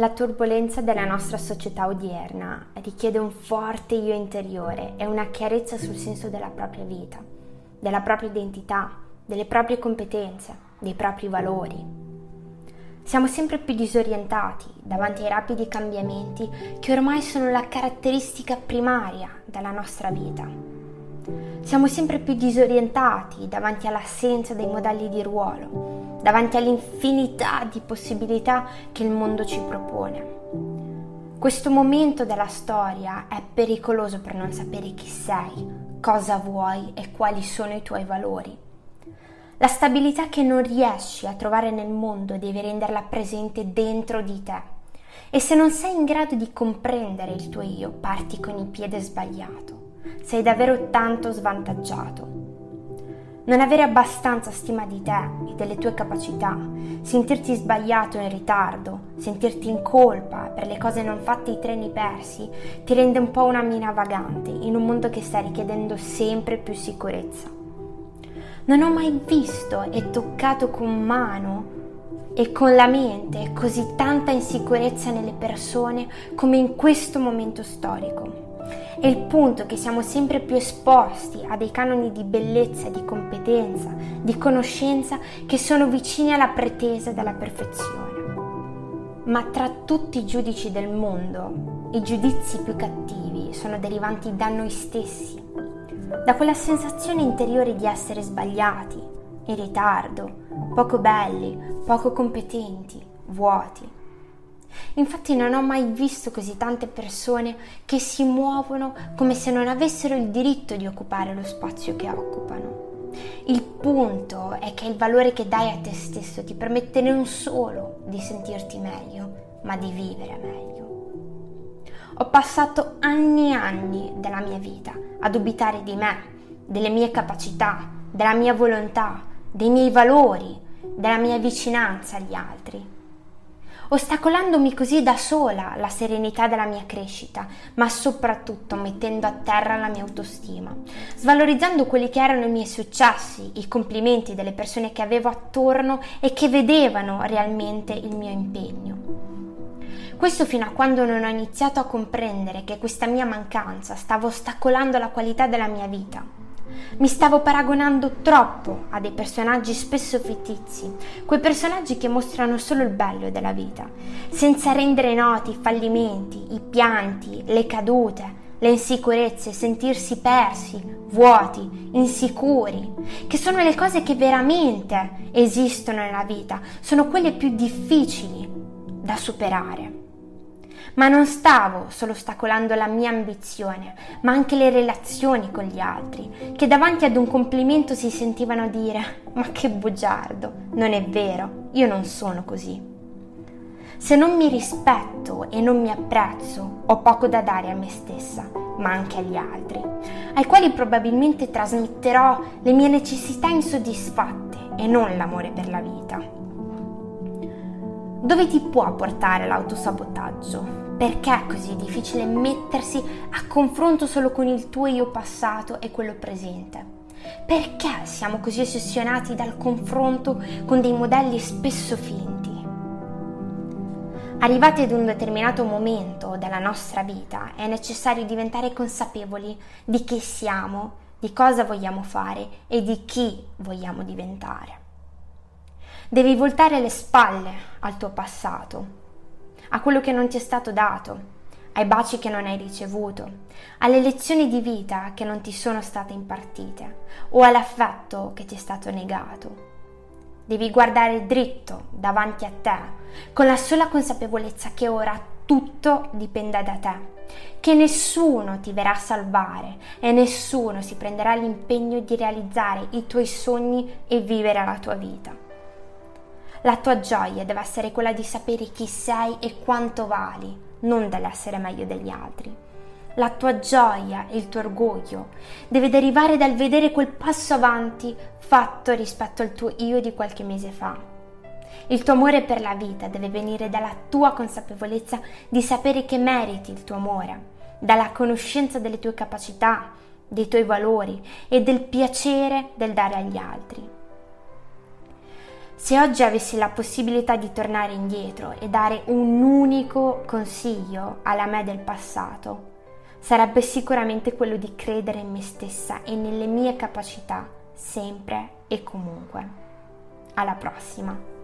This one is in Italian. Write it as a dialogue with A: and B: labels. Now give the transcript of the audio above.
A: La turbolenza della nostra società odierna richiede un forte io interiore e una chiarezza sul senso della propria vita, della propria identità, delle proprie competenze, dei propri valori. Siamo sempre più disorientati davanti ai rapidi cambiamenti che ormai sono la caratteristica primaria della nostra vita. Siamo sempre più disorientati davanti all'assenza dei modelli di ruolo, davanti all'infinità di possibilità che il mondo ci propone. Questo momento della storia è pericoloso per non sapere chi sei, cosa vuoi e quali sono i tuoi valori. La stabilità che non riesci a trovare nel mondo devi renderla presente dentro di te. E se non sei in grado di comprendere il tuo io, parti con il piede sbagliato. Sei davvero tanto svantaggiato. Non avere abbastanza stima di te e delle tue capacità, sentirti sbagliato in ritardo, sentirti in colpa per le cose non fatte e i treni persi, ti rende un po' una mina vagante in un mondo che sta richiedendo sempre più sicurezza. Non ho mai visto e toccato con mano e con la mente così tanta insicurezza nelle persone come in questo momento storico. È il punto che siamo sempre più esposti a dei canoni di bellezza, di competenza, di conoscenza che sono vicini alla pretesa della perfezione. Ma tra tutti i giudici del mondo, i giudizi più cattivi sono derivanti da noi stessi, da quella sensazione interiore di essere sbagliati, in ritardo, poco belli, poco competenti, vuoti. Infatti non ho mai visto così tante persone che si muovono come se non avessero il diritto di occupare lo spazio che occupano. Il punto è che il valore che dai a te stesso ti permette non solo di sentirti meglio, ma di vivere meglio. Ho passato anni e anni della mia vita a dubitare di me, delle mie capacità, della mia volontà, dei miei valori, della mia vicinanza agli altri ostacolandomi così da sola la serenità della mia crescita, ma soprattutto mettendo a terra la mia autostima, svalorizzando quelli che erano i miei successi, i complimenti delle persone che avevo attorno e che vedevano realmente il mio impegno. Questo fino a quando non ho iniziato a comprendere che questa mia mancanza stava ostacolando la qualità della mia vita mi stavo paragonando troppo a dei personaggi spesso fittizi, quei personaggi che mostrano solo il bello della vita, senza rendere noti i fallimenti, i pianti, le cadute, le insicurezze, sentirsi persi, vuoti, insicuri, che sono le cose che veramente esistono nella vita, sono quelle più difficili da superare. Ma non stavo solo ostacolando la mia ambizione, ma anche le relazioni con gli altri, che davanti ad un complimento si sentivano dire ma che bugiardo, non è vero, io non sono così. Se non mi rispetto e non mi apprezzo, ho poco da dare a me stessa, ma anche agli altri, ai quali probabilmente trasmetterò le mie necessità insoddisfatte e non l'amore per la vita. Dove ti può portare l'autosabotaggio? Perché è così difficile mettersi a confronto solo con il tuo io passato e quello presente? Perché siamo così ossessionati dal confronto con dei modelli spesso finti? Arrivati ad un determinato momento della nostra vita è necessario diventare consapevoli di chi siamo, di cosa vogliamo fare e di chi vogliamo diventare. Devi voltare le spalle al tuo passato a quello che non ti è stato dato, ai baci che non hai ricevuto, alle lezioni di vita che non ti sono state impartite o all'affetto che ti è stato negato. Devi guardare dritto davanti a te, con la sola consapevolezza che ora tutto dipende da te, che nessuno ti verrà a salvare e nessuno si prenderà l'impegno di realizzare i tuoi sogni e vivere la tua vita. La tua gioia deve essere quella di sapere chi sei e quanto vali, non dell'essere meglio degli altri. La tua gioia e il tuo orgoglio deve derivare dal vedere quel passo avanti fatto rispetto al tuo io di qualche mese fa. Il tuo amore per la vita deve venire dalla tua consapevolezza di sapere che meriti il tuo amore, dalla conoscenza delle tue capacità, dei tuoi valori e del piacere del dare agli altri. Se oggi avessi la possibilità di tornare indietro e dare un unico consiglio alla me del passato, sarebbe sicuramente quello di credere in me stessa e nelle mie capacità, sempre e comunque. Alla prossima!